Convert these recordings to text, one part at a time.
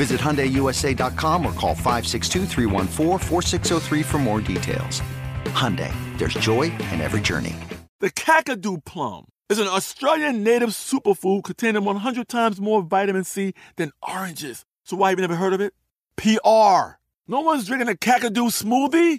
Visit HyundaiUSA.com or call 562 for more details. Hyundai, there's joy in every journey. The Kakadu plum is an Australian native superfood containing 100 times more vitamin C than oranges. So why have you never heard of it? PR. No one's drinking a Kakadu smoothie?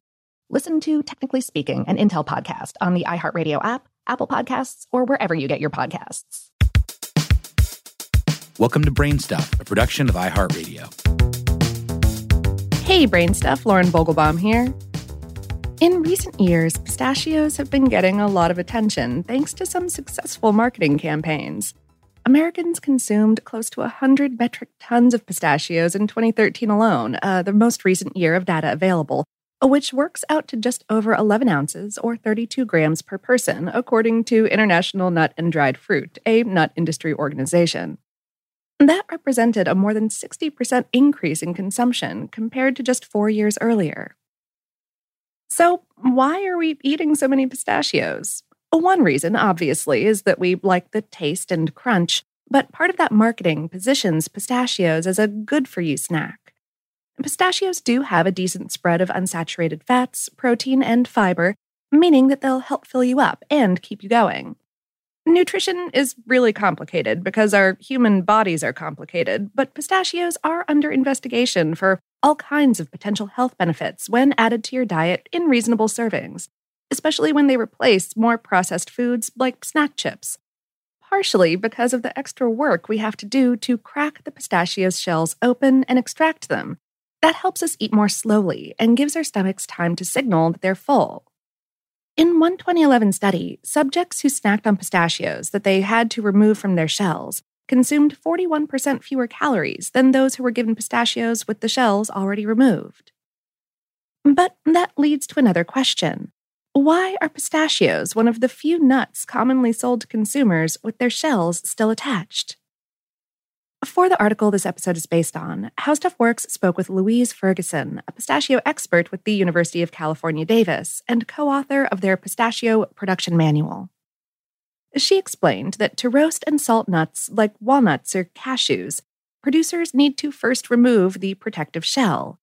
Listen to Technically Speaking, an Intel podcast on the iHeartRadio app, Apple Podcasts, or wherever you get your podcasts. Welcome to Brainstuff, a production of iHeartRadio. Hey, Brainstuff, Lauren Vogelbaum here. In recent years, pistachios have been getting a lot of attention thanks to some successful marketing campaigns. Americans consumed close to 100 metric tons of pistachios in 2013 alone, uh, the most recent year of data available, Uh, which works out to just over 11 ounces or 32 grams per person, according to International Nut and Dried Fruit, a nut industry organization. That represented a more than 60% increase in consumption compared to just four years earlier. So, why are we eating so many pistachios? One reason, obviously, is that we like the taste and crunch, but part of that marketing positions pistachios as a good for you snack. Pistachios do have a decent spread of unsaturated fats, protein, and fiber, meaning that they'll help fill you up and keep you going. Nutrition is really complicated because our human bodies are complicated, but pistachios are under investigation for all kinds of potential health benefits when added to your diet in reasonable servings, especially when they replace more processed foods like snack chips. Partially because of the extra work we have to do to crack the pistachios' shells open and extract them, that helps us eat more slowly and gives our stomachs time to signal that they're full. In one 2011 study, subjects who snacked on pistachios that they had to remove from their shells consumed 41% fewer calories than those who were given pistachios with the shells already removed. But that leads to another question. Why are pistachios one of the few nuts commonly sold to consumers with their shells still attached? For the article this episode is based on, How Stuff Works spoke with Louise Ferguson, a pistachio expert with the University of California, Davis, and co author of their Pistachio Production Manual. She explained that to roast and salt nuts like walnuts or cashews, producers need to first remove the protective shell.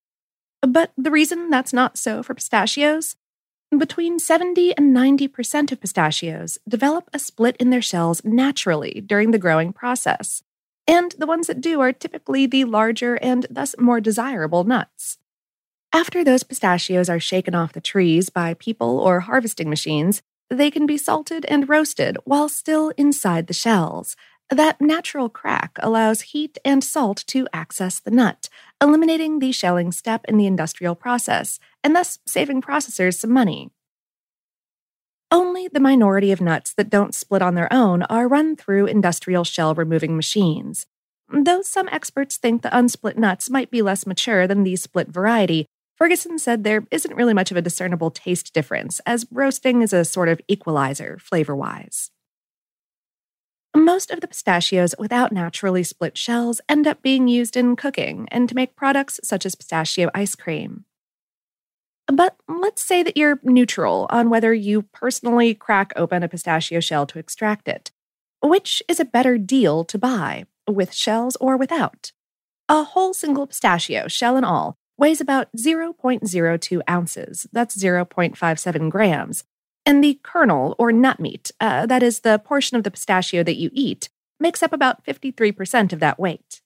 But the reason that's not so for pistachios? Between 70 and 90% of pistachios develop a split in their shells naturally during the growing process, and the ones that do are typically the larger and thus more desirable nuts. After those pistachios are shaken off the trees by people or harvesting machines, they can be salted and roasted while still inside the shells. That natural crack allows heat and salt to access the nut, eliminating the shelling step in the industrial process, and thus saving processors some money. Only the minority of nuts that don't split on their own are run through industrial shell removing machines. Though some experts think the unsplit nuts might be less mature than the split variety, Ferguson said there isn't really much of a discernible taste difference, as roasting is a sort of equalizer flavor wise. Most of the pistachios without naturally split shells end up being used in cooking and to make products such as pistachio ice cream. But let's say that you're neutral on whether you personally crack open a pistachio shell to extract it. Which is a better deal to buy, with shells or without? A whole single pistachio, shell and all, weighs about 0.02 ounces. That's 0.57 grams. And the kernel, or nut meat, uh, that is the portion of the pistachio that you eat, makes up about 53% of that weight.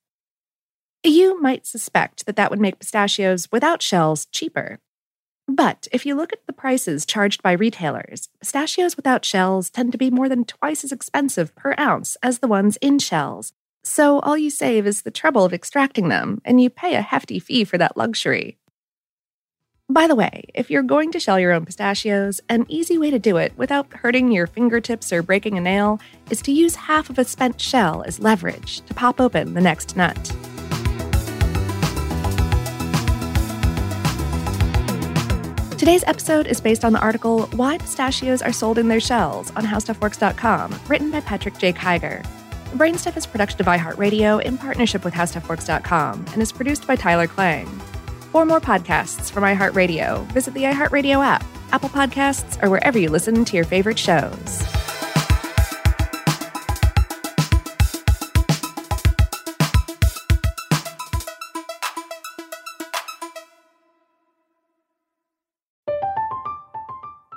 You might suspect that that would make pistachios without shells cheaper, but if you look at the prices charged by retailers, pistachios without shells tend to be more than twice as expensive per ounce as the ones in shells. So all you save is the trouble of extracting them, and you pay a hefty fee for that luxury. By the way, if you're going to shell your own pistachios, an easy way to do it without hurting your fingertips or breaking a nail is to use half of a spent shell as leverage to pop open the next nut. Today's episode is based on the article Why Pistachios Are Sold in Their Shells on HowStuffWorks.com, written by Patrick J. Kiger. Brainstuff is production of iHeartRadio in partnership with HowStuffWorks.com and is produced by Tyler Klang. For more podcasts from iHeartRadio, visit the iHeartRadio app, Apple Podcasts, or wherever you listen to your favorite shows.